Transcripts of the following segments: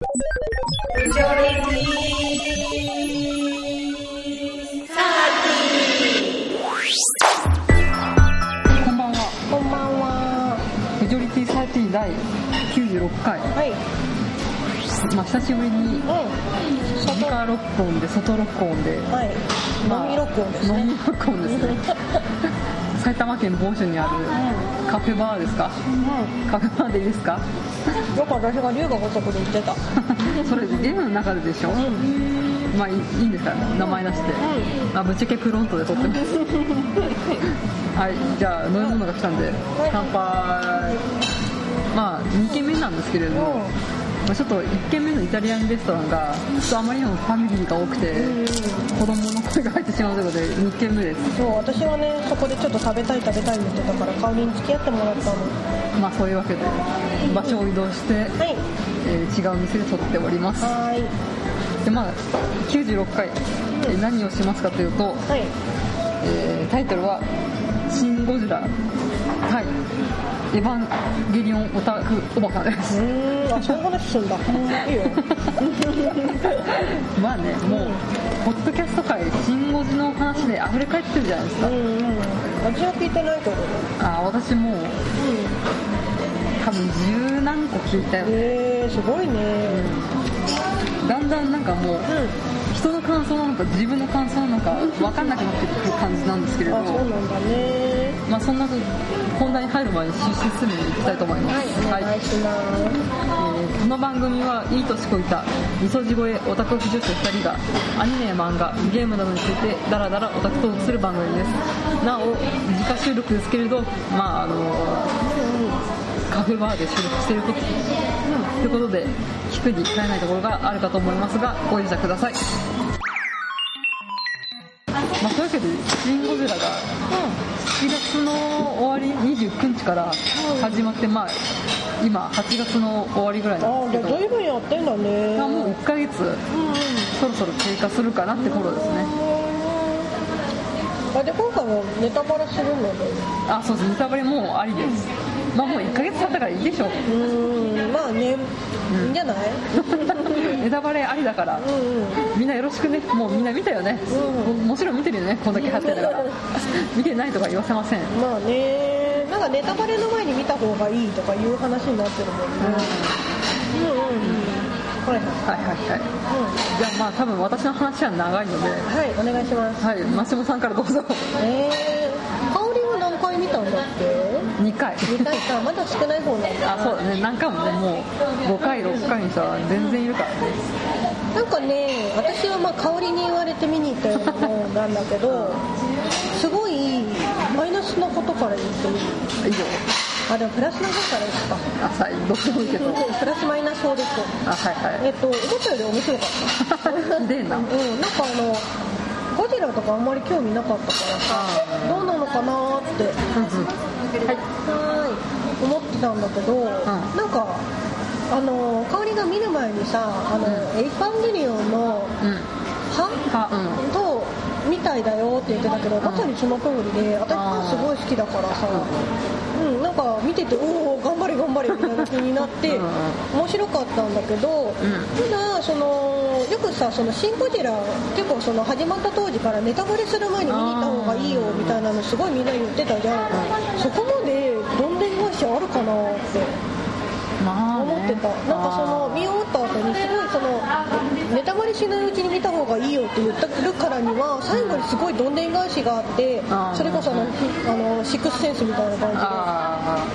こんばんはこんばんは。メジョリティサーティ第96回はい。まあ久しぶりにうん。直録音で外録音ではい。まあ飲み録音ですね。飲み録音ですね 埼玉県某所にあるカフェバーですか？うカフェバーでいいですか？ん。よく私が龍が如くで言ってた。それゲームの中ででしょ？うん。まあいいんですか？名前出して。あぶっちゃけフロントで撮ってます はいじゃあ飲み物が来たんで。乾杯。まあ2軒目なんですけれども、まあ、ちょっと1軒目のイタリアンレストランがちょっとあまりにもファミリーが多くてうん。子供の声が入ってしまうということで2軒目です。そう、私はね、そこでちょっと食べたい食べたい言ってたから、香りに付き合ってもらったの。まあそういうわけで場所を移動して、はい。えー違う店で撮っておりますはーい。でまあ96回、えー何をしますかというと、はい。えータイトルは「シン・ゴジラ対エヴァンゲリオンオタクおバカ」ですうーん。あ、そ話すんだ。うん。いいよ。まあねもうポッドキャスト界シン・ゴジの話で溢れ返ってるじゃないですか、うんうん。私は聞いてないけどね。あ私もううん。多分十何個聞いたよえー、すごいね。だんだんなんかもうう人の感想なのか自分の感想なのか分かんなくなってくる感じなんですけれん。どあ、そうなんだね。まあそんな本題に入る前に出資するに行きたいと思います。はい、お願いします。えーこの番組はいい年こいたみそじ声オタク婦女子2人がアニメや漫画ゲームなどについてダラダラオタクトークする番組です。なお自家収録ですけれどまああのカフェバーで収録していること、ということで聞くに耐えないところがあるかと思いますがご容赦くださいまあ、そういうわけで「シン・ゴジラ」が7月の終わり29日から始まって、まあ、今8月の終わりぐらいなんあー、じゃあですけど随分やってんだね。まあもう1ヶ月うんうん。そろそろ経過するかなって頃ですね。あで今回はネタバレするので。あそうです。ネタバレもうありですまあもう1ヶ月経ったからいいでしょう。うーんまあね、いいんじゃない？ネタバレありだから。うんうんみんなよろしくね。もうみんな見たよね、うんももちろん見てるよね。こんだけ貼ってたから。見てないとか言わせません、まあね。なんかネタバレの前に見た方がいいとかいう話になってるもんね。うん。うんうんはいはいはいはい。はいじゃあまあ多分私の話は長いので。うんはいお願いします。はいマシモさんからどうぞ。えー、香りは何回見たんだっけ？2回。2回か。まだ少ない方なんだあそうだね何回もねもう5回6回にしたら全然いるからね。なんかね私はまあ香りに言われて見に行ったようなもんなんだけどすごいマイナスなことから言ってみる以上あでもプラスの方からですか。あさどうでもいいけど。プラスマイナス法です。あはいはい。えっと思ったより面白かった。ひでえな。うんなんかあのとかあんまり興味なかったからさあどうなのかなーってうんうん。はい。はーい。思ってたんだけど、なんかあの香りが見る前にさあの、エイパンゲリオンのうん。歯あうん。とみたいだよって言ってたけど、まさにその通りで私あー歯すごい好きだからさ、うん、なんか見てておお頑張れ頑張れみたいな気になって うん。面白かったんだけど、ん。ただそのよくさ「そのシン・ゴジラ」結構その始まった当時からネタバレする前に見に行った方がいいよみたいなのすごいみんな言ってたじゃん、そこまでどんでん返しあるかなって思ってた。なんかその見終わった後にすごいそのネタバレしないうちに見た方がいいよって言ってるからには最後にすごいどんでん返しがあってそれこそあのあのシックスセンスみたいな感じで。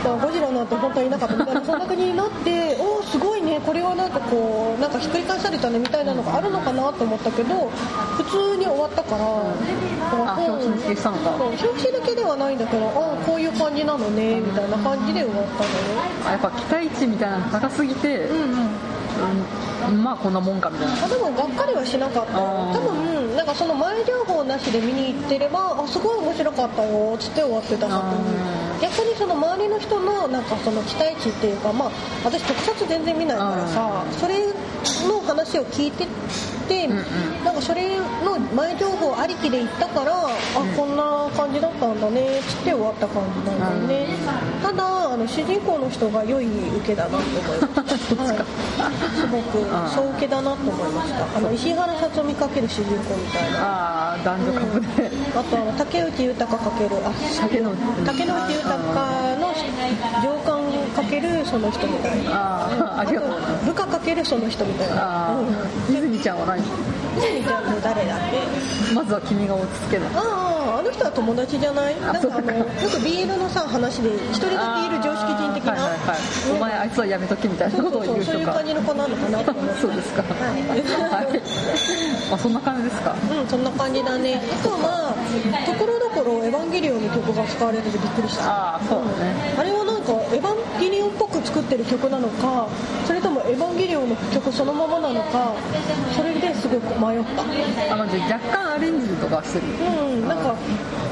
ゴジラなんて本当にいなかったみたいなそんな国になっておおすごいねこれはなんかこうなんかひっくり返されたねみたいなのがあるのかなと思ったけど普通に終わったから、あ表紙に消したのか。そう表紙だけではないんだけどああこういう感じなのねみたいな感じで終わったのね。あやっぱ期待値みたいなの高すぎて、うんうん。うんまあこんなもんかみたいな。あでもがっかりはしなかった。多分なんかその前情報なしで見に行ってればあすごい面白かったよつって終わってた作あ品逆にその周りの人のなんかその期待値っていうかまあ私特撮全然見ないからさそれの話を聞いてて、んうん。なんかそれの前情報ありきで行ったから、あこんな感じだったんだねつって終わった感じなんだよね、ただあの主人公の人が良い受けだなと思いました。そっちかすごく総受けだなと思いました。あの石原さとみかける主人公みたいな。ああ男女カップで、あとあの竹内豊かけるあ竹野竹野内豊の上官かけるその人みたいな。ああありがとうございます。部下かけるその人みたいなあうんあ泉ちゃんは何？泉ちゃん。の誰だっけまずは君が落ち着けないあああの人は友達じゃない。なんかかあのよくビー。ルのさ話で一人だけいる常識人的な、あーはいはいはい、お前あいつはやめとけみたいな。ことをそうそうそう。いう感じの子なのかなと思ってそうですか。はいはいまあそんな感じですか。うん、そんな感じだね。あとはまあ、ところどころエヴァンゲリオンの曲が使われててびっくりした。ああそうだね。あれはなんかエヴァンゲリオンっぽく作ってる曲なのか、それともエヴァンゲリオンの曲そのままなのか、それですごく迷った。あまあじゃあ若干アレンジとかしてる。うん、なんか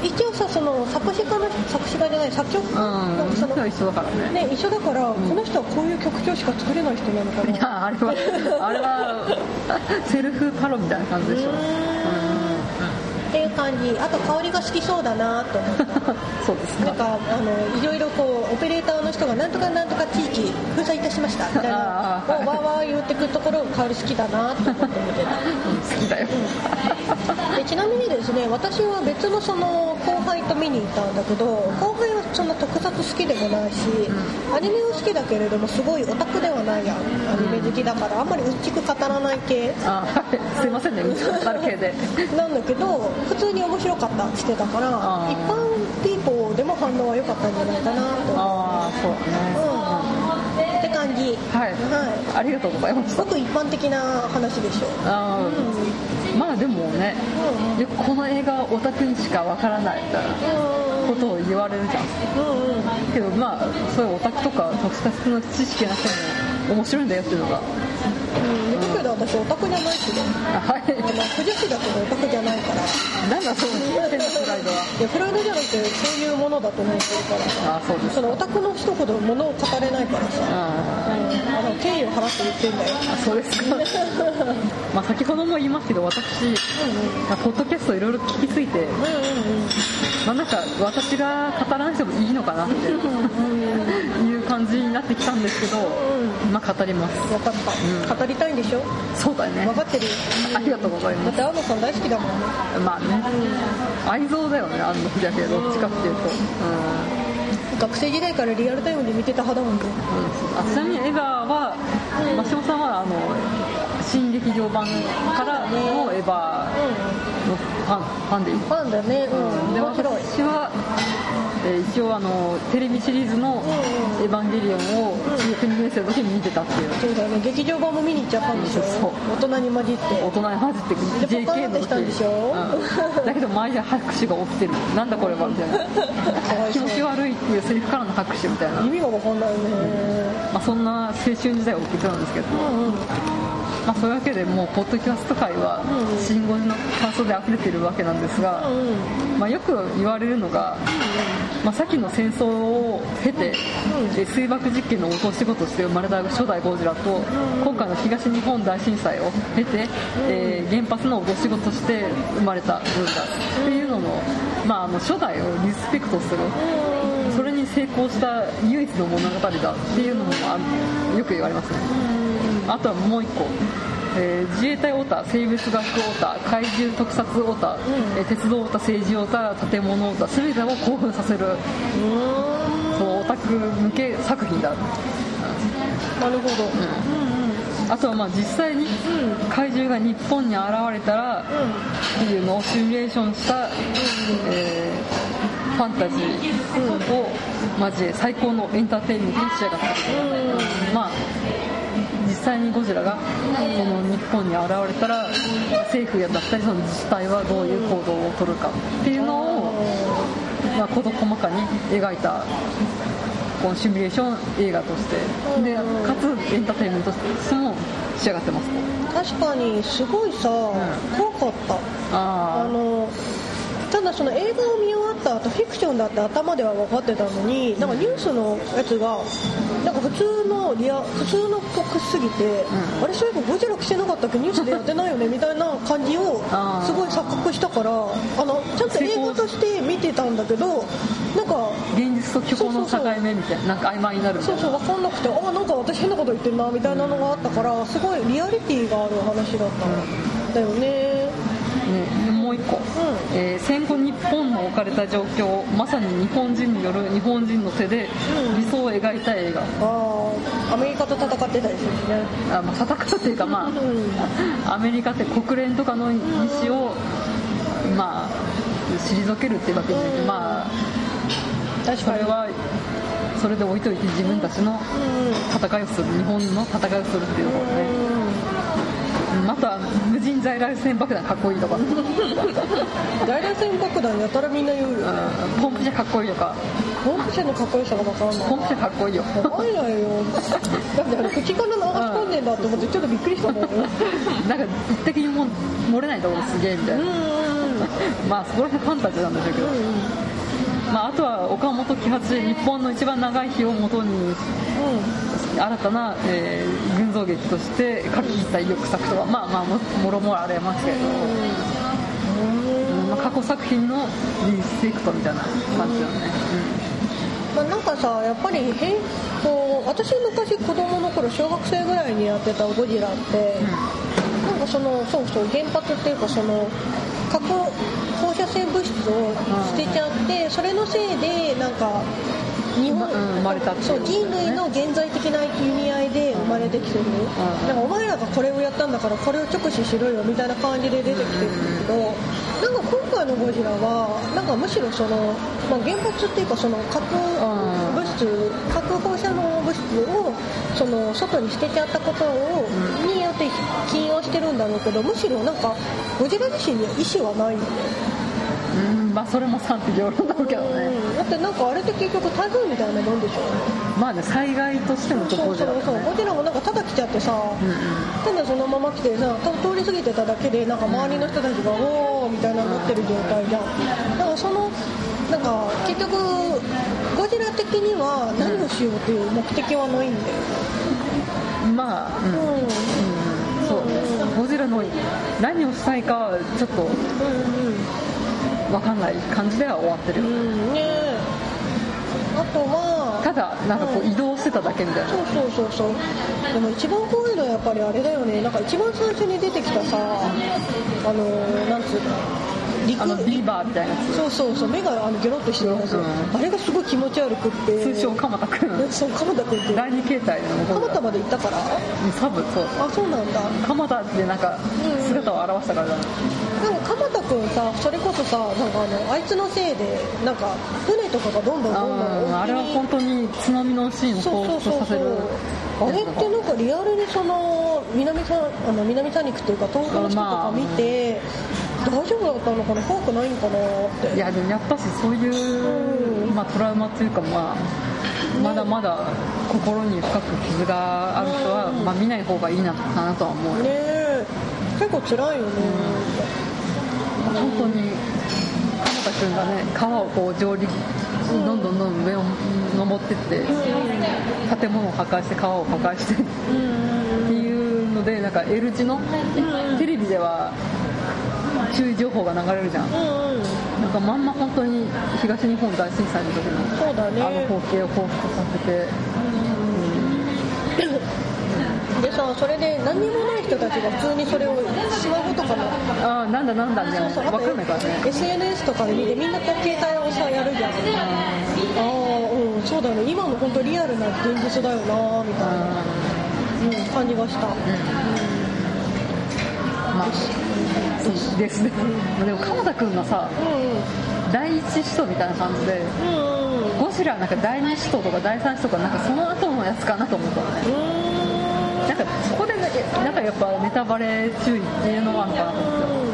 一応さその作詞家の作詞家じゃない作曲家うん。その人は一緒だからね。ね一緒だから、この人はこういう曲調しか作れない人なのかいな。やあれはあれはセルフパロみたいな感じでしょ。うーんっていう感じ。あと香りが好きそうだなと思った。そうですなんかかあのいろいろこうオペレーターの人がなんとかなんとか地域封鎖いたしました。みたいな。をわーわー言ってくるところが香り好きだなと思って見てた。うん好きだよ。でちなみにですね私は別のその後輩と見に行ったんだけど後輩はそんな特撮好きでもないし、アニメは好きだけれどもすごいオタクではないやん。アニメ好きだからあんまりうっちく語らない系。あはい。すいませんね。うちのる系でなん。だけど普通に面白かったって言ってたから一般ピーポーでも反応は良かったん。じゃないかなとああそうだねうん。って感じはいはいありがとうございましたすごく一般的な話でしょあーまあでもねうんでこの映画はオタクにしかわからないみたいなことを言われるじゃん。うんうんけどまあそういうオタクとか特撮の知識なくても面白いんだよっていうのがうん。言うけど私オタクじゃないしね。あはい。あの不女子だけどオタクじゃないから。なんだそう変なプライドは。いやプライドじゃなくてそういうものだと思ってるからあそうですそのオタクの人ほど物を語れないからさ、あうん、あの敬意を払って言ってんだよ。あそうですか。まあ先ほども言いますけど私まあポッドキャストいろいろ聞きすぎてうんうんうんまあなんか私が語らなくてもいいのかなっていう感じになってきたんですけどまあ語ります。分かった、語りたいんでしょ？そうだよね。分かってる。よありがとうございまだって安野さん大好きだもんまあね。愛憎だよね安野秀明どっちかっていうと。うん。学生時代からリアルタイムで見てた派だもんね。うん。あちなみに江川はうん。真島さんはあの新劇場版からのエヴァのファンファンでいい？ファンだね。うん。で面白い。私は、えー一応あのテレビシリーズの「エヴァンゲリオン」を中学2年生の時に見てたっていう。そうだよね。劇場版も見に行っちゃったんでしょ？そう。大人に混じって。大人に混じってでポカーンってしたんでしょ？うん。だけど周りで拍手が起きてる。なんだこれはみたいな。気持ち悪いっていうセリフからの拍手みたいな、意味が分かんないね。まあ、そんな青春時代を送ってたんですけど、うんうんまあ、そういうわけでもうポッドキャスト界はうん。うんシン・ゴジの感想で溢れてるわけなんですが、うんまあ、よく言われるのが、まあ、さっきの戦争を経て、で水爆実験の落とし子として生まれた初代ゴジラと、今回の東日本大震災を経て、えー原発の落とし子として生まれたゴジラっていうのの,、まあ、あの初代をリスペクトする。それに成功した唯一の物語だっていうのもあよく言われますね。あとはもう一個、えー自衛隊オタ、生物学オタ、怪獣特撮オタ、えー鉄道オタ、政治オタ、建物オタ、全てを興奮させる、そのオタク向け作品だ。なるほど。あとはまあ実際に怪獣が日本に現れたらっていうのをシミュレーションした、えーファンタジーを交え最高のエンターテインメントに仕上がった、まあ実際にゴジラがその日本に現れたら政府やだったりその自治体はどういう行動を取るかっていうのを、まあ、事細かに描いたこのシミュレーション映画としてでかつエンターテインメントとしても仕上がってます。確かにすごいさ、怖かった。ああのただその映画を見終わった後フィクションだって頭では分かってたのになんかニュースのやつがなんか普通のリア普通のっぽくすぎて、うん。あれそういえばゴジラ来てなかったっけ？ニュースでやってないよね？みたいな感じをすごい錯覚したからあのちゃんと映画として見てたんだけどなんか現実と虚構の境目みたいななんか曖昧になるみたいうな。そそう分かんなくてあなんか私変なこと言ってんなみたいなのがあったからすごいリアリティがある話だったんだよね。ね、もう一個、んえー戦後日本の置かれた状況をまさに日本人による日本人の手でうん。理想を描いた映画、アメリカと戦ってたりするしね。あまあ、戦ったっていうかまあアメリカって国連とかの意思をまあ退けるっていうわけじゃなまあ確かに。それはそれで置いといて自分たちの戦いをする日本の戦いをするっていうところね、うんあとは無人在来線爆弾かっこいいとか、うん大来線爆弾やたらみんな言うよポンプ車かっこいいとか。ポンプ車のかっこよさが分かんない。ポンプ車かっこいいよ。わかんないよ。だってあれ口から流し込んでんだって思ってちょっとびっくりしたん。だよねなんか一滴にも漏れないところすげえみたいな、うんうんうん。まあそこら辺ファンタジーなんでしょうけど、まあ、あとは岡本喜八日本の一番長い日をもとに新たな、えー群像劇として書きた意欲作とかまあまあももろもろありますけれど、まあ、過去作品のリスペクトみたいな感じだよね、まあ、なんかさやっぱり変こう私昔子供の頃小学生ぐらいにやってたゴジラって、なんかそのそうそう原発っていうかその核放射性物質を捨てちゃって、それのせいでなんか日本、うん生まれたそう人類の現在的な意味合いで生まれてきてる、なんかお前らがこれをやったんだからこれを直視しろよみたいな感じで出てきてるんだけど、なんか今回のゴジラはなんかむしろその、まあ、原発っていうかその核物質核放射能物質をその外に捨てちゃったことを、によって起因はしてるんだろうけどむしろなんかゴジラ自身には意思はないよね、うんうんまあそれも賛否両論だろうけどね、うん、だってなんかあれって結局台風みたいなもんでしょまあね災害としてもちょっとそうそうそう。ゴジラもなんかただ来ちゃってさ、うんうん。ただそのまま来てさ通り過ぎてただけでなんか周りの人たちが「おー」みたいななってる状態じゃん。だからそのなんか結局ゴジラ的には何をしようっていう目的はないんだよまあ、うん。うん。うん。そう。ねゴジラの何をしたいかはちょっとうん分かんない感じでは終わってるよ。うんうんねえ。あとはただなんかこう移動してただけみたいな。そうそうそうそう。でも一番怖いのはやっぱりあれだよね。なんか一番最初に出てきたさあのなんつうの陸あのビーバーみたいな。やそうそうそう。目があのギョロッとしてるやつ、うん。あれがすごい気持ち悪くって。つ通称鎌田君。そう鎌田君って。第二形態の鎌田まで行ったから？サブ。そう。あそうなんだ。鎌田ってなんかうん姿を現したから。だねでも鎌田君さそれこそさなんかあのあいつのせいでなんか船とかがどんどんどんどんあれは本当に津波のシーンをそう彷そうそうそう。彿とさせる。あれってなんかリアルにその南さあの南三陸っていうか東北の人とか見て、大丈夫だったのかな怖くないのかなって。いやでもやっぱしそういう、うん。まあ、トラウマというか、まあ、まだまだ心に深く傷がある人は、うん。まあ、見ない方がいいなかなとは思うよ、ねえ。結構辛いよね、本当に鎌田君がね川をこう上陸どんどんどんどん上を登ってって建物を破壊して川を破壊してっうんうんていうのでなんか L 字のん。テレビでは注意情報が流れるじゃん。うんうん。なんかまんま本当に東日本大震災の時のそうだね。あの光景を彷彿とさせて。でさそれで何にもない人たちが普通にそれをスマホとかの。ああなんだなんだみたいな。分かんないからね。SNS とかで見てみんなこう携帯をさやるじゃん。ああうん。そうだよね。今の本当リアルな現実だよなみたいな、うん、感じがした。まあそうですね。うんでも鎌田君がさうんうん第一使徒みたいな感じでうんうんゴジラなんか第二使徒とか第三使徒とかなんかその後のやつかなと思ったのね。なんかそこでねなんかやっぱネタバレ注意っていうのがあるのかなと思って。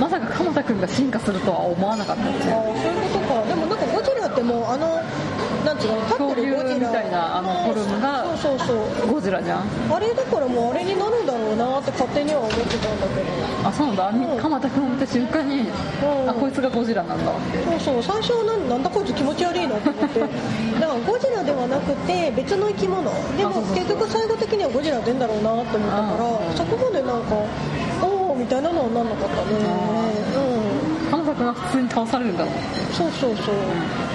まさか鎌田君が進化するとは思わなかったですねああそういうことか。でもなんかゴジラってもうあのなんていうのジラみたいなあのフォルムがそうそうそうゴジラじゃん？あれだからもうあれになるんだろうなって勝手には思ってたんだけど。あそうなんだ。うん鎌田君を見た瞬間に、ん。あこいつがゴジラなんだ。ってそうそう。最初はなんなんだこいつ気持ち悪いなと思って。だからゴジラではなくて別の生き物。でも結局最後的にはゴジラ出んだろうなと思ったからあそこまでなんかおおみたいなのはなんなかったね。うん。鎌田君は普通に倒されるんだろうそうそうそう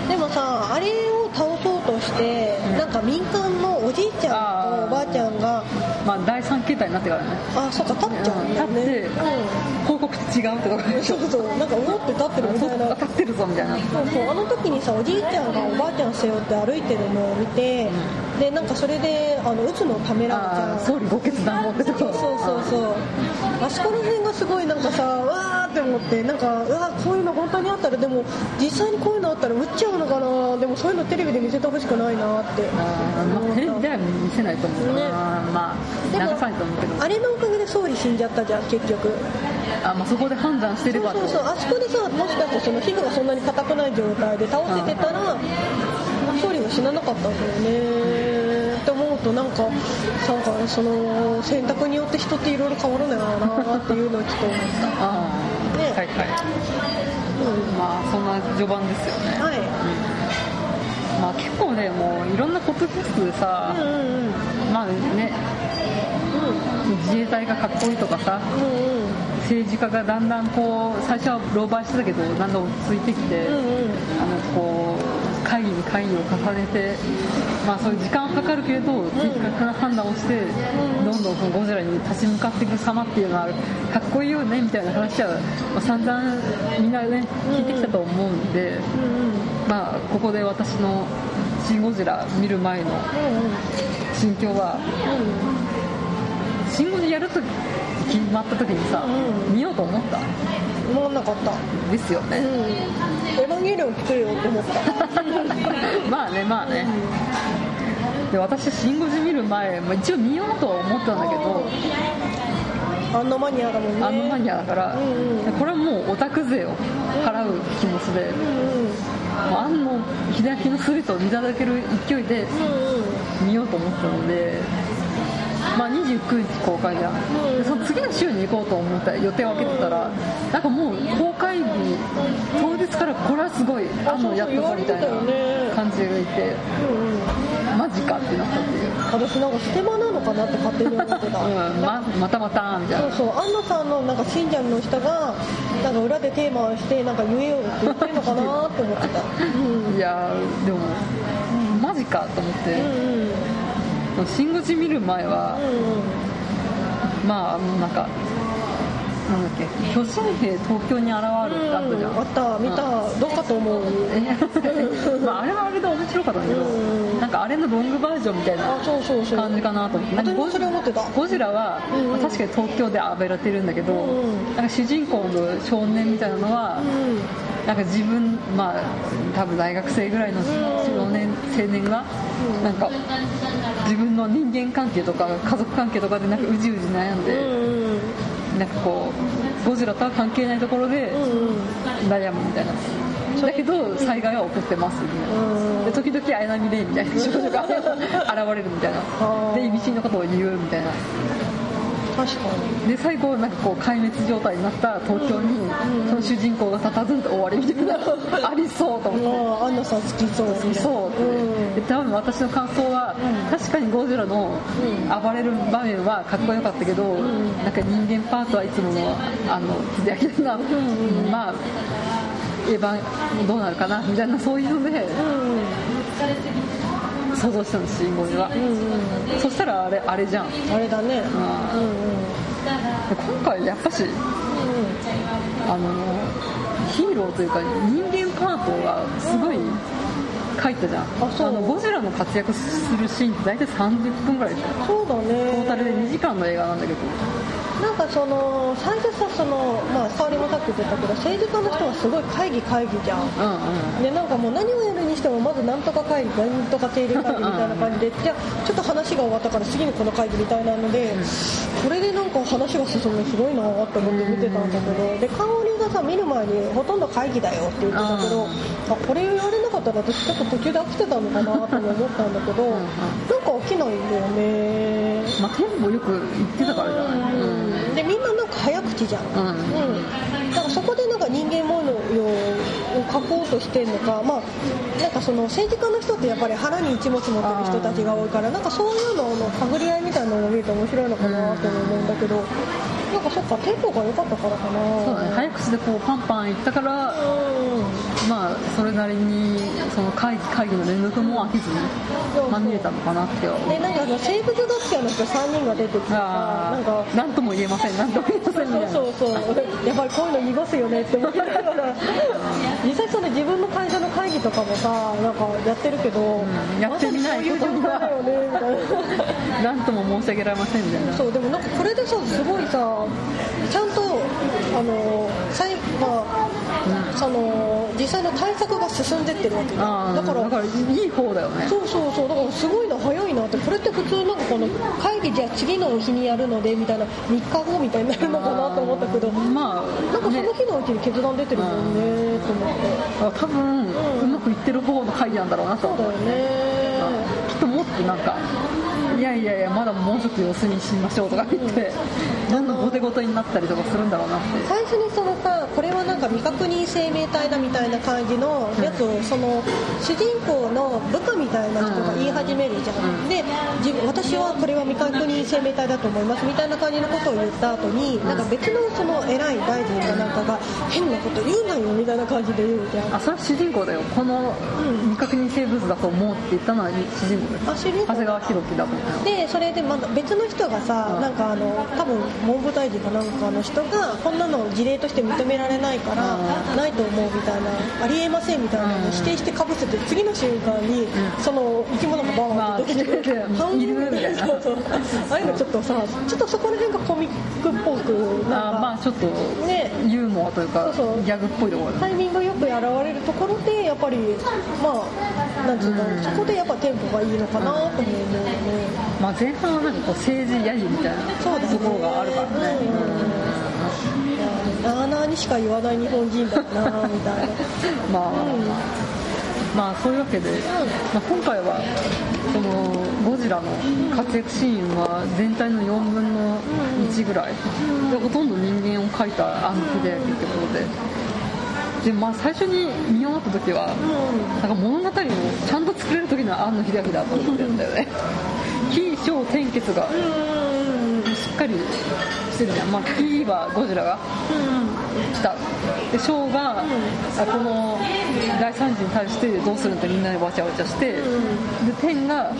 でもさあれを倒そうとして、うん。なんか民間のおじいちゃんとおばあちゃんがまあ第三形態になってからね。あそうか立っちゃうんだよね。うん立って広告と違うってとこうんそうそうなんかうおって立ってるみたいな。当たってるぞみたいな。そうそうあの時にさおじいちゃんがおばあちゃん背負って歩いてるのを見て、でなんかそれであの撃つのをためらうじゃん。総理ご決断をってとこ。そうそうそうあそこら辺がすごいなんかさわーって思ってなんかうわこういうの本当にあったらでも実際にこういうのあったら撃っちゃうのかな。でもそういうのテレビで見せてほしくないなって。あーまあテレビでは見せないと思うねな、まあでも流さないと思うけど。あれのおかげで総理死んじゃったじゃん結局。あ、まあ、そこで判断してればそうそうそう。あそこでさもしかしてその皮膚がそんなに硬くない状態で倒せてたら総理は死ななかったんだよね。って思うとなんかなんかその選択によって人っていろいろ変わるんだよなっていうのをちょっと思っああ、ね。はいはい。た、うん。まあそんな序盤ですよね、はい。まあ結構ねもういろんなポッドキャストでさ、うんうんうん。まあね自衛隊がかっこいいとかさうんうん。政治家がだんだんこう最初は狼狽してたけどだんだん落ち着いてきて、うんうん。あのこう会議に会議を重ねて、まあ、そういう時間はかかるけれど的確な判断をして、どんどんそのゴジラに立ち向かっていく様っていうのはかっこいいよねみたいな話は、まあ、散々みんなね聞いてきたと思うんで、まあ、ここで私の「シン・ゴジラ」見る前の心境は「シン・ゴジラ」やると決まった時にさ、うん。見ようと思った？うん思んなかった。ですよね、うん。エヴァンゲリオンよって思った。まあねまあね、で私「シン・ゴジ」見る前、まあ、一応見ようとは思ったんだけど、あんなマニアだもんね。あのマニアだから、うんうん。これはもうオタク税を払う気持ちで、うんもう庵野秀明のスリと見届ける勢いでうんうん。見ようと思ったので、まあ、29日公開じゃん、うん。でその次の週に行こうと思った予定を空けてたらなんかもう公開日当日からこれはすごいあ庵野やったぞみたいな感じがいてうんうん。マジかってなったっていう、私なんかステマなのかなって勝手に思ってた、うん、ままたまたみたいなそうそう安野さんのなんか信者の人がなんか裏でテーマをしてなんか言えよって言ってるのかなって思ってた。うん。いやーでもマジかと思って。うんうん「シン・ゴジ」見る前はまあなんかなんだっけ巨人兵東京に現るってあったじゃん、あった見た、どうかと思う。え まあ、あれはあれで面白かったんだけど、うん。なんかあれのロングバージョンみたいな感じかなと思って。なんか私もそれ思ってた。ゴジラは、うんまあ確かに東京で暴れてるんだけど、うんなんか主人公の少年みたいなのは、うん。なんか自分まあ多分大学生ぐらいの少年青年が、うん。なんか自分の人間関係とか家族関係とかでなんかうじうじ悩んうんで、うん。なんかこうゴジラとは関係ないところでうん悩むみたいな、だけど災害は起こってますみたいな、うん。で時々綾波レイみたいな 少女が現れるみたいな。で意味深のことを言うみたいな確かに。で最後なんかこう壊滅状態になった東京にうんその主人公が佇んで終わりみたいな ありそうと思って。もう安野さん好きそうみたいなそう。って、うんで多分私の感想は、うん。確かにゴジラのうん。暴れる場面はかっこよかったけど、ん。なんか人間パートはいつものあの秀明が、んまあエヴァどうなるかなみたいなそういうので。うん想像したんですシン・ゴジラ、うんうん。そしたらあれあれじゃん。であれだね。うん。うん今回やっぱしあのヒーローというか人間パートがすごい書いたじゃん、あのゴジラの活躍するシーンって大体30分ぐらいでしょ。そうだね。トータルで2時間の映画なんだけど。なんかその最初さそのまあ沙織もさっき言ってたけど政治家の人はすごい会議会議じゃん。うんうん。でなんかもう何をしてもまずなんとか会議なんとか定例会議みたいな感じでじゃあちょっと話が終わったから次にこの会議みたいなので、これでなんか話が進むのすごいなと思って見てたんだけど、で香織がさ見る前にほとんど会議だよって言ってたけど、うんあこれ言われなかったら私ちょっと途中で飽きてたのかなとも思ったんだけど、なんか飽きないんだよねまあテンポよく言ってたからじゃない、うん。じゃん、うん。うん、だからそこでなんか人間模様を描こうとしてるのかまあなんかその政治家の人ってやっぱり腹に一物持ってる人たちが多いからなんかそういうのの探り合いみたいなのを見ると面白いのかなと思うんだけどなんかそっかテンポが良かったからかな。そうだね早口でこうパンパンいったからうん。まあそれなりにその会議会議の連続も飽きずにまあ見れたのかなっては思う。でなんか生物学者の人3人が出てきてなんかあなんとも言えませんなんとも言えませんみたいな。そうそう。そうやっぱりこういうの濁すよねって思いながら。実際その自分の会社の会議とかもさなんかやってるけど、んやってみないことにはまさにそういう状態だよねみたいな。なんとも申し上げられませんみたいな。そうでもなんかこれでさすごいさちゃんとあの最まあ、その実際の対策が進んでってるわけああだからだからいい方だよね。そうそうそう。だからすごいな早いなって。これって普通なんかこの会議じゃあ次の日にやるのでみたいな3日後みたいになるのかなと思ったけど。なんかまあそのね。日のうちに決断出てるもんねと思って。多分うまくいってる方の会議なんだろうなと。そうだよね。きっともっとなんかいやいやいやまだもうちょっと様子見しましょうとか言ってどんどん後手後手になったりとかするんだろうなって。最初にそのさこれはなんか未確認生命体だみたいな感じのやつをその主人公の部下みたいな人が言い始めるじゃん、うん。で自分私はこれは未確認生命体だと思いますみたいな感じのことを言った後になんか別のその偉い大臣かなんかが変なこと言うなよみたいな感じで言うじゃん。あそれは主人公だよ。この未確認生物だと思うって言ったのは主人公です長谷川博己だと思うでそれでまだ別の人がさ、うんなんかあの多分文部大臣かなんかの人がこんなの事例として認められないから、うん。ないと思うみたいなありえませんみたいなのを指定してかぶせて次の瞬間に、ん。その生き物がバーンって出てきて、ま あ半いるみたいな。ああいうのちょっとさちょっとそこら辺がコミックっぽくなんかあまあちょっとね。ユーモアというかギャグっぽいところだタイミングよく現れるところでやっぱりまあなんつうの、うんそこでやっぱテンポがいいのかなとも思うよね、まあ前半はなんかこう政治やりみたいなところがあるからね。なあなあにしか言わない日本人だなみたいな、う んまあまあそういうわけで、まあ、今回はそのゴジラの活躍シーンは全体の4分の1ぐらい、でほとんど人間を描いた暗記でってことで。で、まあ、最初に見終わった時はなんか物語をちゃんと作れる時の庵野秀明だと思ってるんだよね起承転結がしっかりしてるじゃん、まあ、P はゴジラが来た。でショーが、あこの大惨事に対してどうするんってみんなでわちゃわちゃして、で天が、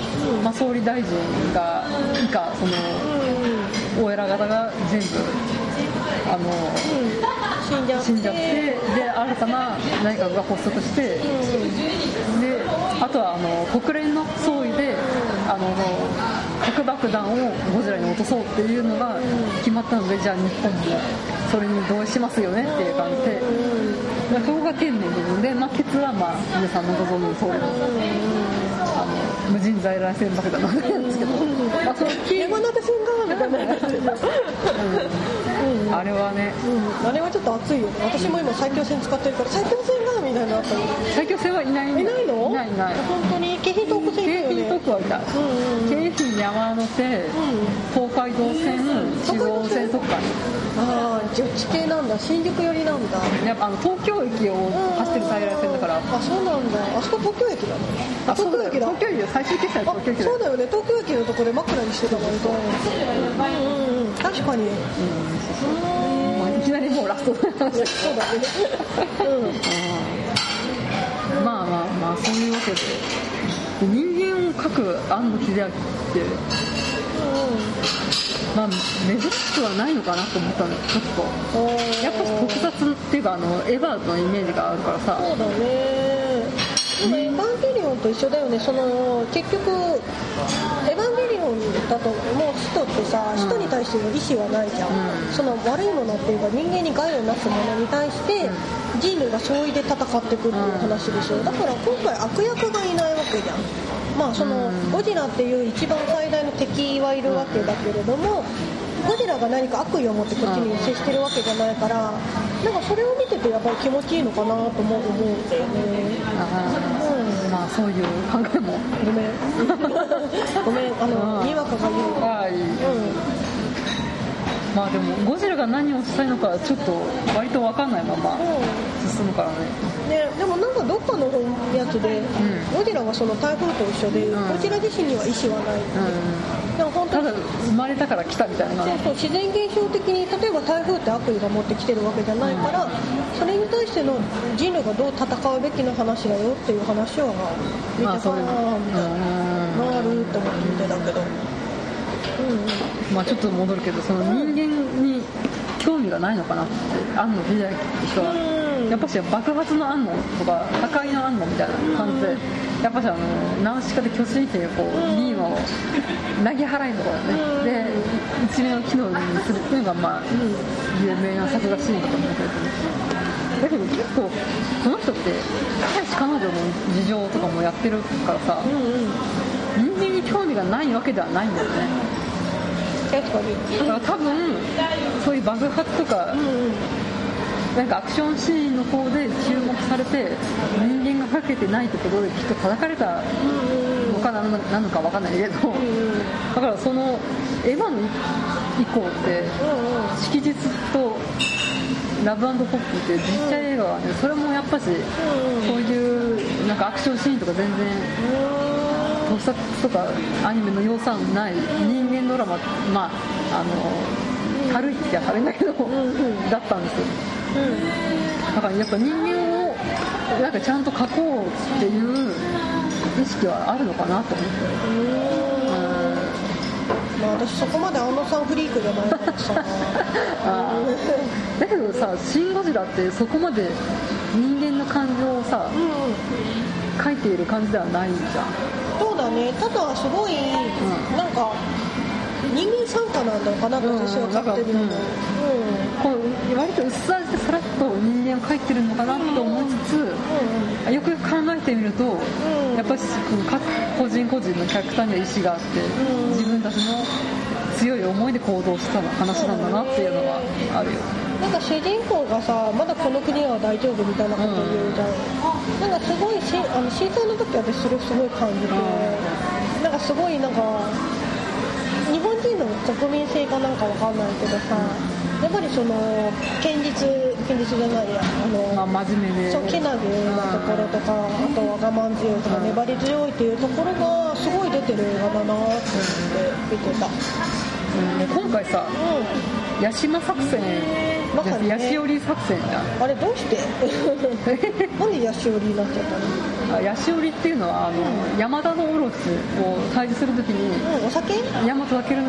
まあ、総理大臣が以下そのお偉方が全部あの死んじゃって死んじゃって。で新たな内閣が発足して。であとはあの国連の総意であの核爆弾をゴジラに落とそうっていうのが決まったのでじゃあ日本もそれに同意しますよねっていう感じで。まあそこが天の部分で、まあ、ケツはまあ皆さんのご存知の通りのあの無人在来線爆弾なんですけど、まあ、その山手線がみたいな感じであれはね。うん。あれはちょっと熱いよね。私も今埼京線使ってるから埼京線がみたいなのあったの。最強戦はいないんだいないない。本当に？京浜東北線京ね浜東区はいたうんうん京浜山手。東海道線。中央線とか。ああじゃあ地形なんだ。新宿寄りなんだ。やっぱあの東京駅を走ってる在来線だから。あそうなんだ。あそこ東京駅だねあ東京駅だ。東京駅だ最終決済東京駅だそうだよね。東京駅のとこで枕にしてたもんねうん。うんうん確かに。まあいきなりもうラストそうだね。うん まあまあまあそういうわけで。で人間を描く安野秀明ってまあ珍しくはないのかなと思ったの。ちょっとやっぱ複雑っていうかあのエヴァのイメージがあるからさ。そうだね。でもエヴァンゲリオンと一緒だよねその結局エヴァンゲリオンだともう使徒ってさうん。使徒に対しての意思はないじゃん、うん。その悪いものっていうか人間に害をなすものに対して人類が相違で戦っていくっていう話でしょ。だから今回悪役がいないわけじゃん。まあそのうん。ゴジラっていう一番最大の敵はいるわけだけれどもゴジラが何か悪意を持ってこっちに接してるわけじゃないからなんかそれを見ててやっぱり気持ちいいのかなと思う思う。んだよねまあそういう考えもごめんごめん。あのうん。にわかが言うはいうん。まあでもゴジラが何をしたいのかちょっと割と分かんないまま。進むからねね、でもなんかどっかのやつで、ゴジラはその台風と一緒で、うん。ゴジラ自身には意思はない、うんただ生まれたから来たみたいな。そうそう自然現象的に例えば台風って悪意が持ってきてるわけじゃないから、それに対しての人類がどう戦うべきの話だよっていう話は見てまあそれかなみたいな、なると思って見てたけど、うんうん、まあちょっと戻るけどその人間に興味がないのかなって庵野秀明って人はうん。やっぱし爆発の庵野とか破壊の庵野みたいな感じでやっぱしあのナウシカで巨神兵をこうニーマを投げ払いとかねで一面を機能にするっていうのがまあ有名な作画シーンだと思うんだけどだけど結構この人って大し彼女の事情とかもやってるからさうんうん、人間に興味がないわけではないんだよね。確かに、だから多分そういう爆発とかうんうん、なんかアクションシーンの方で注目されて人間がかけてないところできっと叩かれたのかなのなのかわかんないけどだからそのエヴァの以降ってうん色実とラブポップって実写映画はねそれもやっぱしそういうなんかアクションシーンとか全然特撮とかアニメの要素はない人間ドラマまああの軽いって軽いんだけどだったんですよだからやっぱ人間をなんかちゃんと描こうっていう意識はあるのかなと思って。まあ私そこまで安野さんフリークじゃないからさだけどさ「シン・ゴジラ」ってそこまで人間の感情をさうんうん描いている感じではないじゃん。そうだね。ただすごい、んなんか人間参加なんだかなと私は勝手に思う、うんこう割と薄味でさらっと人間を描いてるのかなと思いつつよくよく考えてみると、ん。やっぱり各個人個人のキャラクターには意思があって、ん。自分たちの強い思いで行動した話なんだなっていうのはあるよ、なんか主人公がさまだこの国は大丈夫みたいなこと言うじゃん、なんかすごいしあの震災の時私それすごい感じて、なんかすごいなんか日本人の国民性かなんかわかんないけどさ、やっぱりその堅実堅実じゃないやあの、まあ、真面目でそうけなげなところとか、あとは我慢強いとかうん粘り強いっていうところがすごい出てる映画だなって思って見てた。うんで今回さう八島作戦まさにねヤシオリ作戦じゃんん。あれどうして？なんでヤシオリになっちゃったの？あヤシオリっていうのはあの、山田のオロチを退治するときにうん、お酒？大和明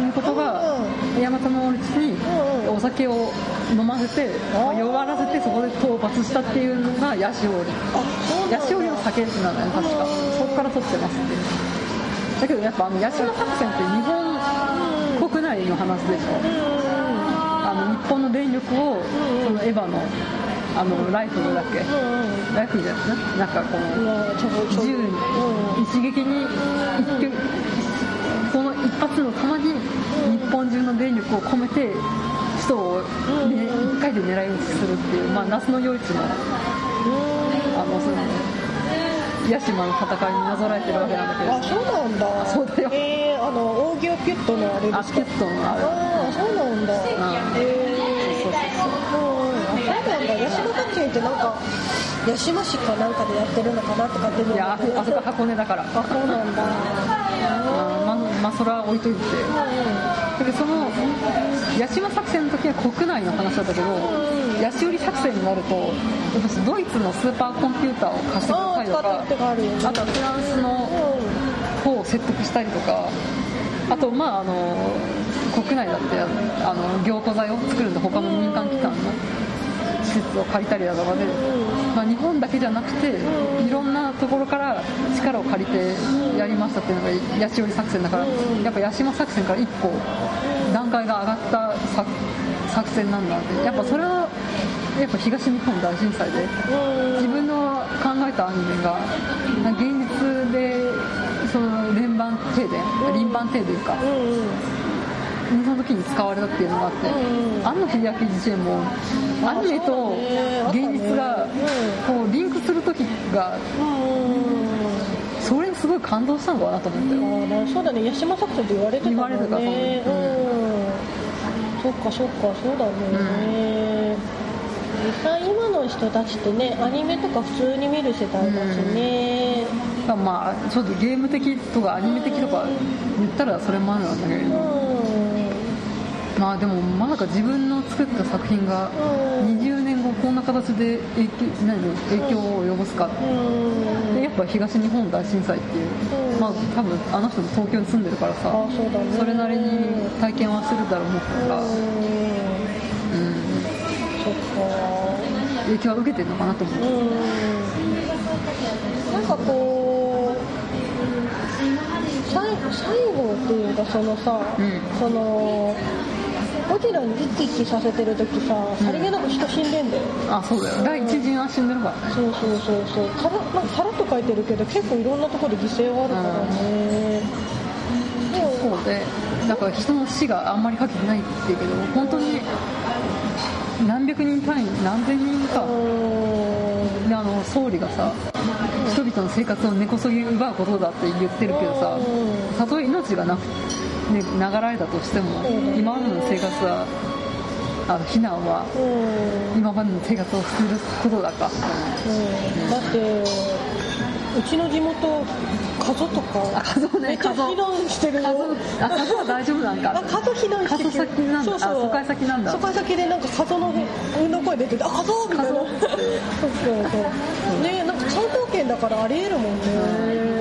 のことがう大和のオロチにうんうん。お酒を飲ませて弱らせてそこで討伐したっていうのがヤシオリヤシオリの酒なんだよね確かうんそこから取ってます。ってだけどやっぱあのヤシマ作戦って日本国内の話でしょ。あの日本の電力をそのエヴァのあのライフルだっけ。うんうん。ライフルじゃない？なんかこの銃に一撃に一挙その一発の弾に日本中の電力を込めて首都を、ね、一回で狙い撃ちするっていう、まあ、夏の夜市のあのその屋島の戦いになぞらえてるわけなんだけど。あ、そうなんだ。そうだよ。えー、あのオーギオピュットのあれですか？アスケ。ットのあるああ、そうなんだ。ん。えそうそうそうー、うん、あ、そうなんだ。ヤシマ作戦ってなんかヤシマ市かなんかでやってるのかなって勝手にいやああそこ箱根だからあ、そうなんだ。あまあまあそれは置いといてでその八島作戦の時は国内の話だったけど八潮里作戦になるとやっぱしドイツのスーパーコンピューターを貸してくださいとかあね。あとはフランスの方を説得したりとかあとまああの国内だってあの凝固剤を作るんで他の民間機関の施設を借りたりだとかで、まあ、日本だけじゃなくていろんなところから力を借りてやりましたっていうのが八潮里作戦だからやっぱ八島作戦から一個段階が上がった作作戦なんだって。やっぱそれはやっぱ東日本大震災で自分の考えたアニメが現実でその連番停電輪番停電かの時に使われたっていうのがあってうん。庵野秀明自身もアニメと現実がこうリンクする時がうんそれにすごい感動したのかなと思ったよああそうだね。八島作戦って言われてたもんね。言われてたそう。うん。そっかそっかそうだね、実際今の人たちってねアニメとか普通に見る世代だしね、まあちょっとゲーム的とかアニメ的とか言ったらそれもあるんだけれうど、んまあでもまさか自分の作った作品がうん。20年後こんな形で影響何？影響を及ぼすか。うん。でやっぱ東日本大震災っていう、うん。まあ多分あの人も東京に住んでるからさ。あそれなりに体験はするだろうか。ら、うん。影響は受けてるのかなと思う、うん。なんかこう最最後っていうかそのさ、うん。そのゴジラに生き生きさせてる時ささりげなく人死んでんだよ、あそうだよ第一陣は死んでるから。ねそうそう。そうそうからなんかさらっと書いてるけど結構いろんなところで犠牲はあるからね、でもそうでだから人の死があんまりかけてないって言うけど本当に何百人単位何千人かうん。であの総理がさ人々の生活を根こそぎ奪うことだって言ってるけどさうん。たとえ命がなく、ね、流られたとしてもうん。今までの生活はあの避難はうん。今までの生活をすることだかうん。だってうちの地元加須とあか加須ねめっちゃ加須避難してる。数よあ数は大丈夫なんか。あ加須避難して加須先なんだ。そうそう。あ疎開先なんだ。疎開先でなんか加須の運動声出ててあ加須みたいな。加須そうそうそう。ねなんか関東圏だからありえるもんね。うん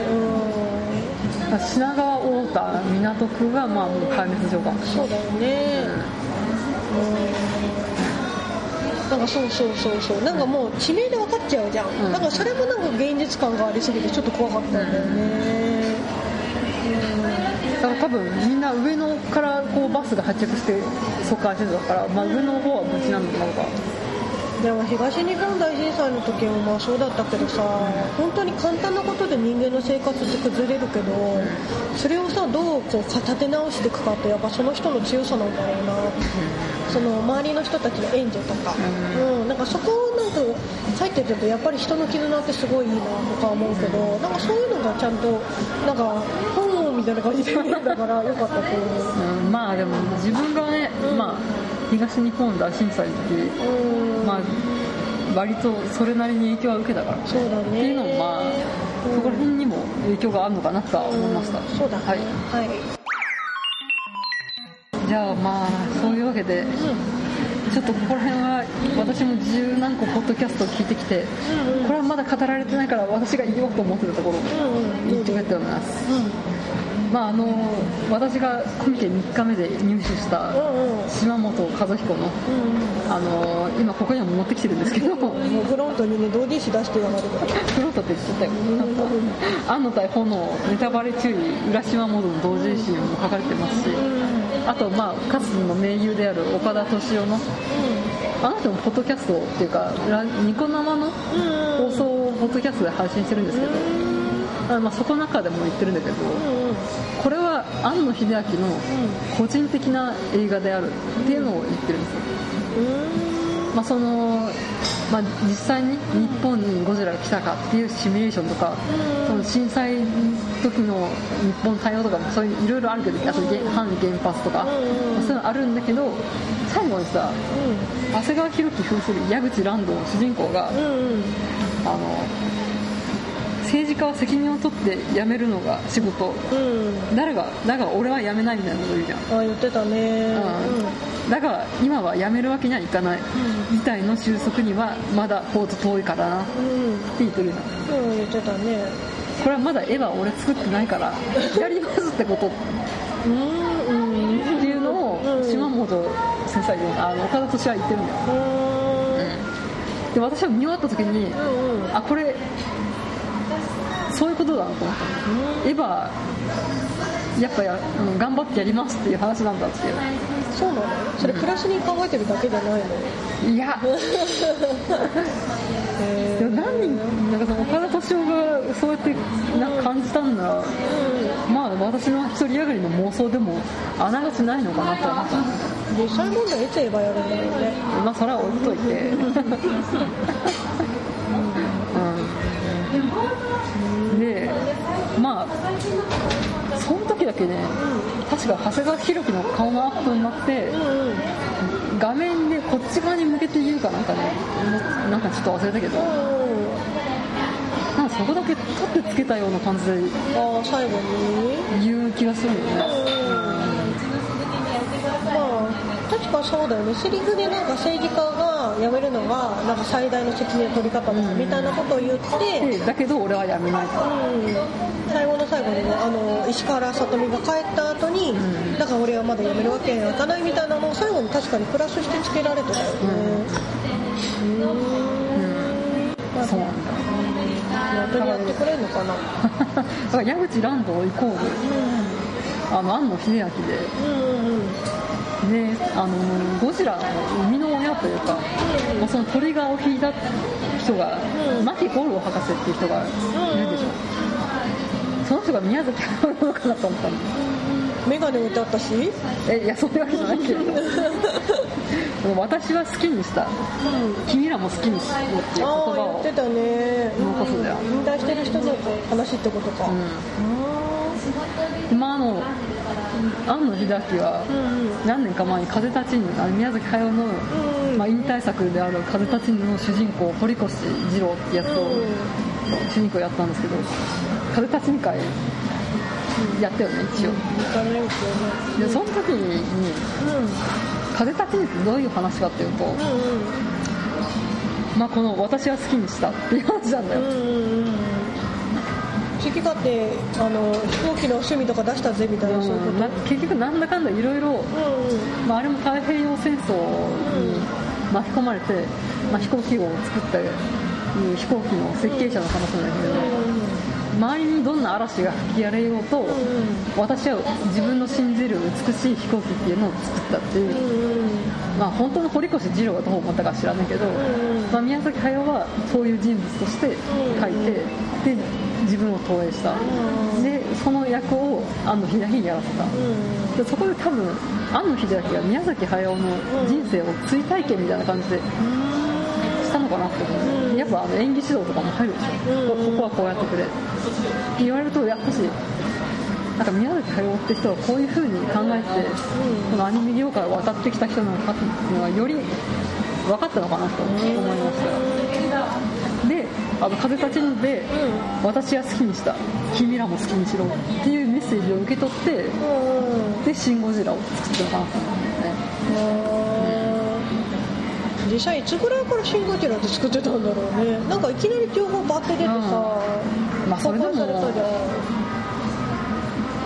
品川太田港区がまあもう壊滅状かもしれそうだよね。うん。なんかそうそうそうそう。なんかもう地名で分かっちゃうじゃん、ん。だからそれもなんか現実感がありすぎてちょっと怖かったんだよね、ないだから多分みんな上野からこうバスが発着して疎開してたから、まあ、上の方は無事なんだろうかでも東日本大震災の時もまあそうだったけどさ本当に簡単なことで人間の生活って崩れるけどそれをさどうこう立て直していくかってやっぱその人の強さなんだろうな。その周りの人たちの援助とか、うん、なんかそこをなんか書いてるとやっぱり人の絆ってすごいいいなとか思うけどなんかそういうのがちゃんとなんか本みたいな感じで見えたからよかったと思う。うん、まあでも自分がね、まあ、東日本大震災の時、うんまあ、割とそれなりに影響は受けたから。そうだね。っていうのもまあそこら辺にも影響があるのかなとは思いました、うんそうだね。はい、はい。じゃあまあそういうわけでちょっとここら辺は私も十何個ポッドキャストを聞いてきてこれはまだ語られてないから私が言おうと思ってたところ言ってくれております。うんまああの私がコミケ3日目で入手したうんうん。島本和彦のうんあの今ここにも持ってきてるんですけど。フもうフロントにね同人誌出してやがるから。ロントって言っちゃったよ。安野対炎ネタバレ注意浦島モードの同人誌にも書かれてますし。あとまあかつての盟友である岡田敏夫のあの人もポッドキャストっていうかラニコ生の放送をポッドキャストで配信してるんですけど、あまあ、そこの中でも言ってるんだけどこれは庵野秀明の個人的な映画であるっていうのを言ってるんですよ、まあそのまあ、実際に日本にゴジラが来たかっていうシミュレーションとか、その震災時の日本の対応とかもそういういろいろあるけどあと原反原発とか、まあそういうのあるんだけど最後にさ長谷川博己扮する矢口蘭道の主人公が、あの政治家は責任を取って辞めるのが仕事。誰がだが俺は辞めないみたいなこと言うじゃん。あ言ってたね。うん。だから今は辞めるわけにはいかない。事態の収束にはまだほうと遠いからな。ってうん。言ってるじゃんうん言ってたね。これはまだ絵は俺作ってないから やりますってこと。っうんうん。ていうのをうん島本先生あの岡田敏夫は言ってるんだよ。で私は見終わった時にうんうん。あこれそういうことだなと。思ったのエヴァやっぱや頑張ってやりますっていう話なんだってそうなの？それプラスに考えてるだけじゃないの？いや。へでも何人なんかその岡田敏夫がそうやってなんか感じたんならまあ私の一人上がりの妄想でもあながちないのかなと。思った実際問題いつエヴァやるんだろうね。まあそれは置いといてでまあその時だけね確か長谷川博己の顔のアップになって画面でこっち側に向けて言うかなんかねなんかちょっと忘れたけど。なんかそこだけ立ってつけたような感じで最後に？言う気がするよね。まあ確かそうだよね。セリフでなんか政治家が辞めるのがなんか最大の責任の取り方だみたいなことを言って、でだけど俺はやめない。とうん。最後の最後にねあの石原さとみが帰った後に、ん。だから俺はまだ辞めるわけにはいかないみたいなのを最後に確かにプラスしてつけられてたよね。うん。まあそう。なんだ本当にやってくれるのかな。だから矢口蘭道イコールあの庵野秀明で。うんうんうんであのゴジラの生みの親というか、まあ、そのトリガーを引いた人が、うん牧五郎博士っていう人がいるでしょ、その人が宮崎駿なのかなと思ったんで眼鏡置いてあったし、えいやそういうわけじゃないけど。私は好きにした。君らも好きにしろっていう言葉を言ってたね。残すじゃん引退してる人の話ってことか、うん、まああの庵野秀明は何年か前に「風立ちぬ」あの宮崎駿の、うん。まあ、引退作である「風立ちぬ」の主人公堀越二郎ってやつを主人公やったんですけど「風立ちぬ」会やったよね一応。でその時にう「風立ちぬ」ってどういう話かっていうと、まあ、この「私は好きにした」っていう話なんだよ、うん。うんうん好き勝手あの飛行機の趣味とか出したぜみたいなそういうこと。結局なんだかんだいろいろあ、あれも太平洋戦争に巻き込まれて、まあ、飛行機を作った飛行機の設計者の話なんだけど、周りにどんな嵐が吹き荒れようと、私は自分の信じる美しい飛行機っていうのを作ったっていう、うんうんまあ、本当の堀越二郎がどう思ったか知らないけど、んまあ、宮崎駿はそういう人物として書いて、で自分を投影した、うん。でその役を庵野秀明にやらせた。うん。でそこで多分庵野秀明が宮崎駿の人生を追体験みたいな感じでしたのかなって思う、うん。やっぱあの演技指導とかも入るでしょ、うん。ここはこうやってくれ。って言われるとやっぱしなんか宮崎駿って人はこういう風に考えて、このアニメ業界を渡ってきた人なのかっていうのがより分かったのかなと思いました。で「あの風立ちぬ」で、私は好きにした。君らも好きにしろ」っていうメッセージを受け取ってうんで「シン・ゴジラ」を作ったのかなと思うんね。うん。実際いつぐらいから「シン・ゴジラ」って作ってたんだろうね。なんかいきなり情報バッて出てさ、まあそれでも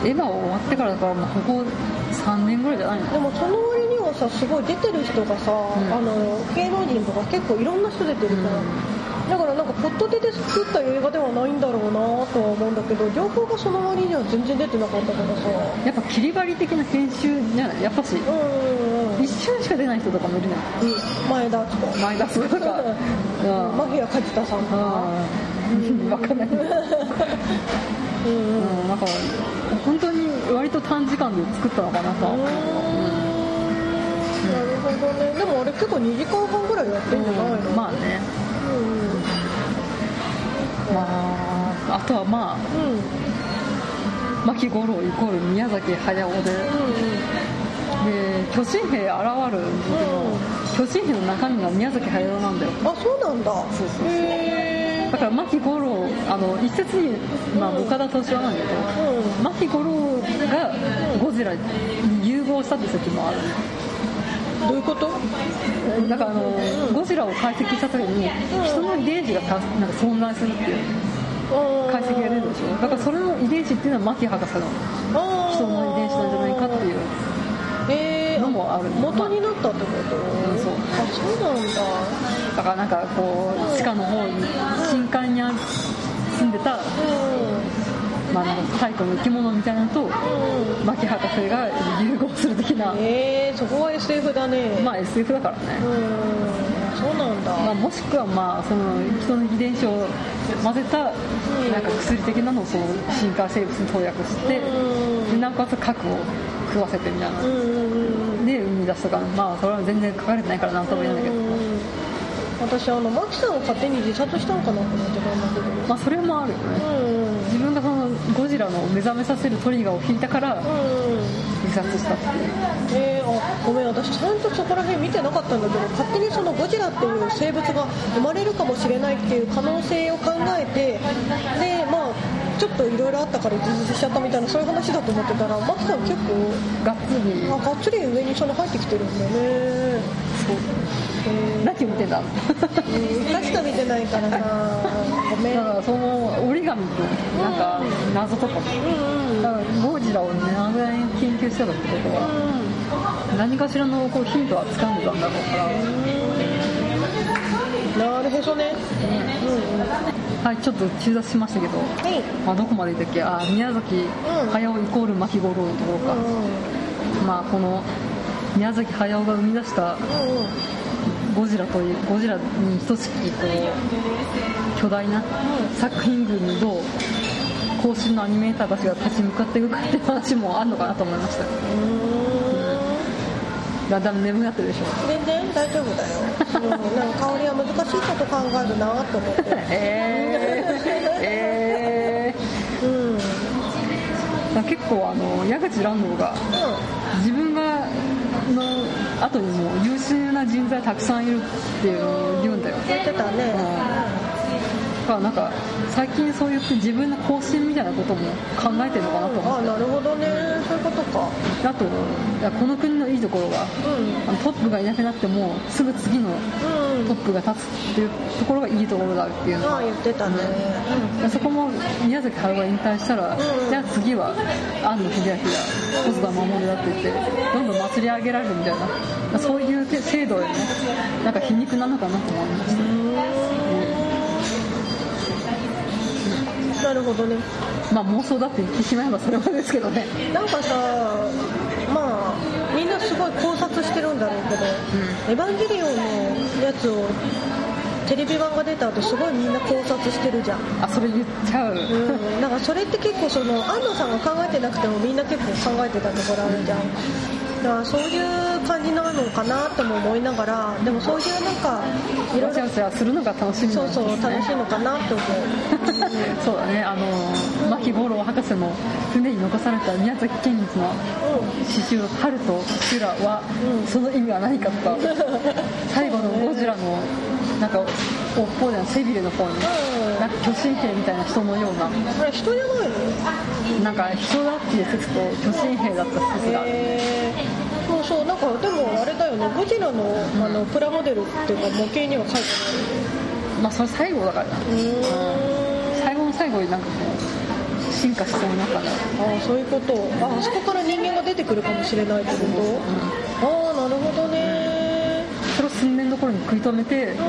エヴァ終わってからだからもうここ3年ぐらいじゃないのでもその割にはさすごい出てる人がさ、ん。あの芸能人とか結構いろんな人出てるから、だからなんかポットでで作った映画ではないんだろうなとは思うんだけど情報がその割には全然出てなかったからさ。やっぱ切り張り的な編集じゃないやっぱしうんうんうん。一瞬しか出ない人とかもいるじゃん。前田敦子前田すとか。うんマフィア梶田さんとか。うん。分かんない。うん。うん。うんなんか本当に割と短時間で作ったのかなとは。思うなるほどね。でもあれ結構2時間半ぐらいやってんじゃないの、うん。まあね。うんまああとはまあうん。うん牧五郎イコール宮崎駿で。で巨神兵現るんだけど、巨神兵の中身が宮崎駿なんだよ。あそうなんだ。そうそうそう。へだから牧五郎あの一説に、まあ、岡田敏夫なんだけど、うん。牧五郎がゴジラに融合したって説もあるどういうこと？だからあの、ゴジラを解析した時に人の遺伝子がたなんか存在するっていう。解析が出るでしょ。だからそれの遺伝子っていうのは牧博士の人の遺伝子なんじゃないかっていうのもある。元になったってこと、んそう。あそうなんだ。だからなんかこう地下の方に深海にあ住んでた、まあ、なんか太古の生き物みたいなのと牧博士が融合する的な。へえそこは SF だね。まあ SF だからね、うん。そうなんだ、まあ、もしくはまあその人の遺伝子を混ぜたなんか薬的なのをその深海生物に投薬してうん。でなおかつ核を食わせてみたいな。で生み出すとかまあそれは全然書かれてないからなんとも言えないんだけど私あのマキさんが勝手に自殺したのかなと思ってたんだけど。まあそれもあるよね。うん。自分がそのゴジラの目覚めさせるトリガーを引いたからうん自殺したっていう。えー、あごめん私ちゃんとそこら辺見てなかったんだけど勝手にそのゴジラっていう生物が生まれるかもしれないっていう可能性を考えてでまあちょっといろいろあったから自殺しちゃったみたいなそういう話だと思ってたらマキさん結構がっつりあがっつり上にその入ってきてるんだね。そうえ何見てた？のー、うん、しか見てないからなごめん。だからその折り紙となんか謎とか。もうんうん。だからゴジラをね長年研究してたってことは何かしらのこうヒントは掴んでたんだろうから。なるほどね。うんうん。はいちょっと中断しましたけど、はい。まあ、どこまで言ったっけ？あ宮崎駿イコール牧五郎のところか、まあこの宮崎駿が生み出したうんうんゴジラというゴジラに等しきこう巨大な作品群にどう後進のアニメーターたちが立ち向かっていくかっていう話もあるのかなと思いました。だん。だん眠くなってるでしょ全然大丈夫だよ、うん、なんか香りは難しいこと考えるなと思って。えー、えうん。うん。結構あの矢口蘭道が自分がの後にも優秀な人材たくさんいるっていう言うんだよ。言ってたね。だからなんか最近そう言って自分の更新みたいなことも考えてるのかなと思って。あなるほどね。そういうことか。あとこの国のいいところがうん。あのトップがいなくなってもすぐ次のうん。トップが立つっていうところがいいところだっていうのああ言ってたね。でそこも宮崎駿が引退したら、ん。じゃあ次は庵野秀明だ細田守だって言ってどんどん祭り上げられるみたいな。そういう制度でねなんか皮肉なのかなと思いましたなるほどね。まあ妄想だって言ってしまえばそれまでですけどね。なんかさまあみんなすごい考察してるんだろうけど「エヴァンゲリオン」のやつをテレビ版が出た後すごいみんな考察してるじゃん。あそれ言っちゃう、うん、なんかそれって結構その安藤さんが考えてなくてもみんな結構考えてたところあるじゃん。だからそういう感じなのかなとも思いながらでもそういうなんかいろいろするのが楽しみね。うそう楽しいのかなって思う。そうだね。あの牧五郎博士の船に残された宮崎県立の詩集「春と修羅は」うんその意味は何かとか 最後のゴジラのなんか尾っぽでの背びれの方にうん。なんか巨神兵みたいな人のような。あれ人じゃないの？なんか人だっていう説と巨神兵だった説がある。へーそうそうなんかでもあれだよね。ゴジラのあのプラモデルっていうか模型には書いてまあそれ最後だからな。ないうん最後の最後になんかこう進化しそうになったんだろうああそういうこと。ああそこから人間が出てくるかもしれないってこと？ああなるほどね。それを寸年の頃に食い止めてうん。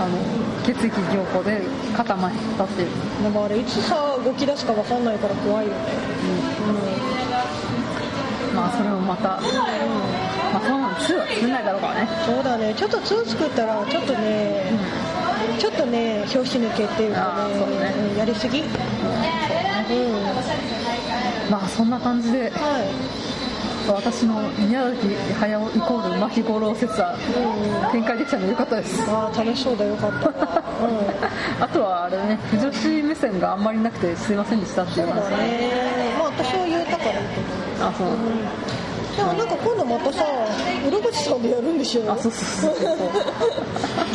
あの血液凝固で肩まったっていうでもあれいつさ動き出すか分かんないから怖いよ。ねまあそれもまた、まあそのまま2は作んないだろうからね。そうだね。ちょっと2作ったらちょっとね、ちょっとね表紙抜けっていうかねねうん。やりすぎうん。まあそんな感じで。はい私の宮崎駿イコール牧五郎説は展開できたのでよかったです。ああ楽しそうだよかった。わうん。あとはあれね不女子目線があんまりなくてすいませんでしたっていうそうだ話ね。まあ私は言えたからいいと思う。あそうでもなんか今度またさ浦口さんでやるんでしょあそうそうそう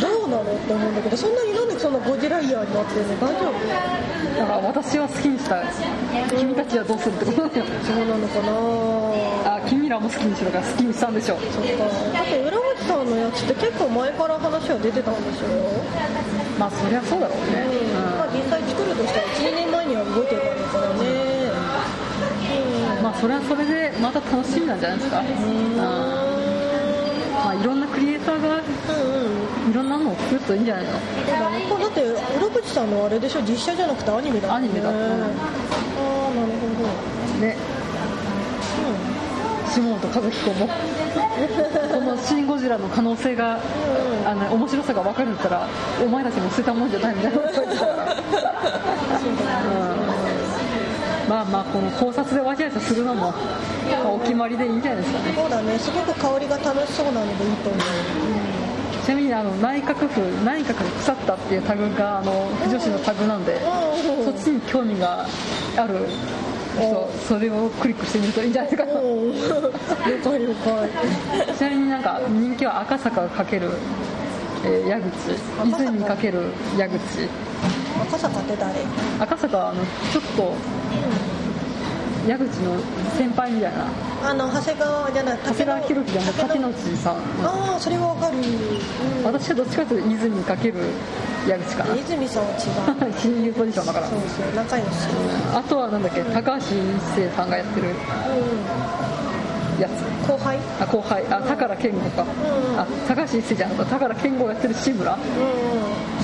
どうなのって思うんだけどそんなになんでそのゴジライヤーになってるの？大丈夫。だから私は好きにした。君たちはどうするってこと？だよそうなのかな？あ君らも好きにしろから好きにしたんでしょう。そっかだって浦口さんのやつって結構前から話は出てたんでしょまあそりゃそうだろうね、うん。まあ実際作るとしたら1年前には動いてるからね。うんまあそれはそれでまた楽しみなんじゃないですか、うん。まあ、いろんなクリエイターがうんうん。いろんなのを作るといいんじゃないの？そうだねこれだって浦口さんのあれでしょ？実写じゃなくてアニメだね。アニメだ。うん。ああなるほど。ね。下本和彦も。この「シン・ゴジラ」の可能性があの面白さが分かるからお前たちも捨てたもんじゃないみたいなこと言ってたから、うんまあまあこの考察でわちゃわちゃするのも、まあお決まりでいいんじゃないですかね。そうだね。すごく香りが楽しそうなのでいいと思う、うん、ちなみにあの内閣府内閣が腐ったっていうタグがあの女子のタグなんで、うんそっちに興味がある人それをクリックしてみるといいんじゃないかなうん。了解了解。ちなみになんか人気は赤坂かける、えー矢口。泉かける矢口赤坂って誰赤坂はあのちょっと矢口の先輩みたいな。あの長谷川じゃない長谷川博己じゃなくて竹野内さんああそれはわかる、うん、私はどっちかというと泉かける矢口かな。泉さんは違う。親友ポジションだからそうそう。仲良しあとはなんだっけ高橋一生さんがやってるうやつ。ん後輩？あ後輩。あ宝健吾か、うんあ高橋一生じゃなくて宝健吾をやってる志村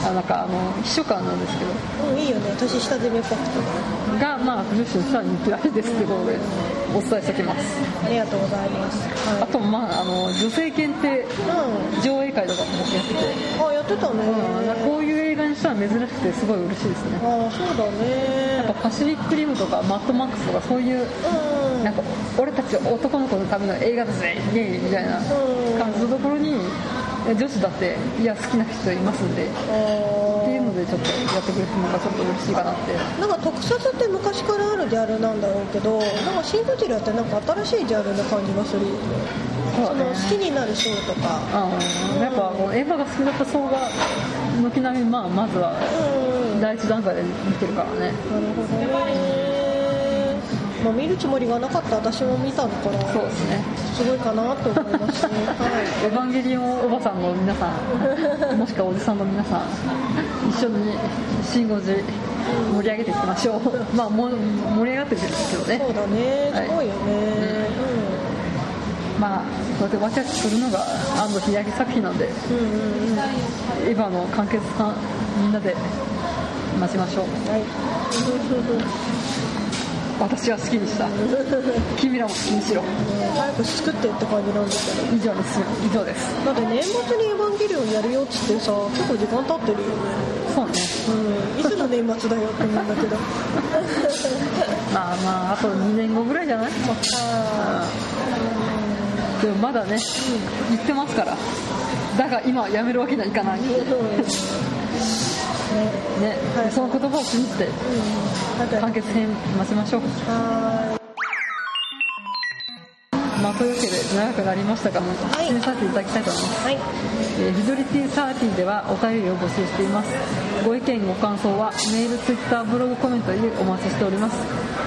あうなんかあの秘書官なんですけど。んうんいいよね年下攻めっぽくてがまあ女子の人は人気らしいですってことでお伝えしておきます。ありがとうございますあとまああの女性限定はい上映会とかもやってて、うんあやってたね。うん、こういう映画にしては珍しくてすごい嬉しいですね。ああそうだね。やっぱパシフィックリムとかマッドマックスとかそういううん。なんか俺たち男の子のための映画だぜイエイみたいな感じのところに女子だっていや好きな人いますんでっていうのでちょっとやってくれてるのがちょっと嬉しいかなって。なんか特撮って昔からあるジャンルなんだろうけどなんかシン・ゴジラってなんか新しいジャンルな感じがする。よね。その好きになる層とか。うん。やっぱこうエヴァが好きだった層が軒並みまあまずは第一段階で見てるからね。ほど。ねまあ見るつもりがなかった。私も見たのからそうですね。すごいかなと思います。ね はい。エヴァンゲリオンおばさんの皆さん。もしくはおじさんの皆さん。一緒に「シン・ゴジ」盛り上げていきましょう。まあもう盛り上がってるんですけどね。そうだね。すごいよね、まあこうやってわちゃわちゃするのが安藤秀明作品なんでうん、うんうん。うんはエヴァの完結感みんなで待ちましょう。い私は好きにした。君らも好きにしろ。早く作ってって感じなんですけど。以上です以上です。だって年末にエヴァンゲリオンやるよっつってさ結構時間経ってるよ。ねそうね。うん。いつの年末だよって思うんだけど。まあまああと2年後ぐらいじゃない？あでもまだね言ってますから。だが今はやめるわけにはいかないねはいその言葉を信じてうん完結編待ちましょう。はまあというわけで長くなりましたが、い。締めさせていただきたいと思います。はい。えーフィドリティサーティではお便りを募集しています。ご意見ご感想はメールツイッターブログコメントでお待ちしております。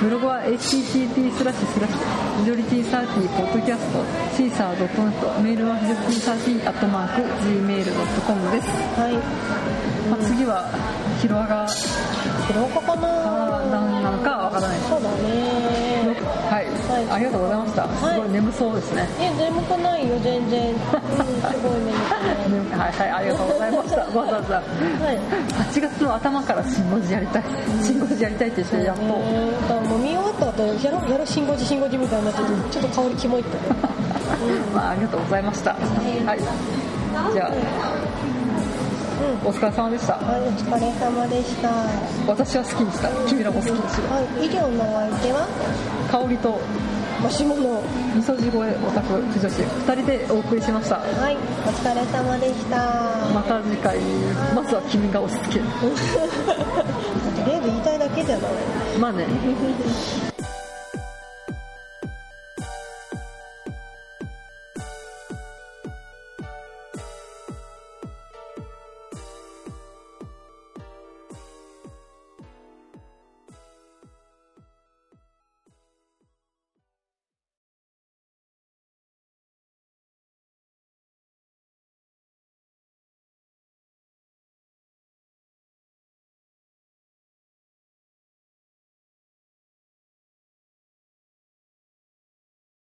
ブログは http スラッシュスラッシュフィドリティサーティポッドキャストシーサー .net メールはフィドリティサーティアットマーク gmail.com です、はいまあ、次はヒロアが広岡かな。何なのかわからない。そうだね。はい、はいありがとうございました、はい。すごい眠そうですね。え眠くないよ全然。うんすごい眠くないねはいはいありがとうございました。わざわざ。はい。8月の頭からシンゴジやりたい。シンゴジやりたいって人やっと、ね。だからもう見終わった後やろやろシンゴジシンゴジみたいになっててちょっと香りキモいって。まあ、ありがとうございました。はい。じゃあ、お疲れ様でした。はいお疲れ様でしたは私は好きにした。君らも好きにしろ。い以上のお相手は？香りとマシモノ味噌地声オタク婦女子2人でお送りしました。はいお疲れ様でしたまた次回、まずは君が押し付ける。とりあえず言いたいだけじゃないまあね。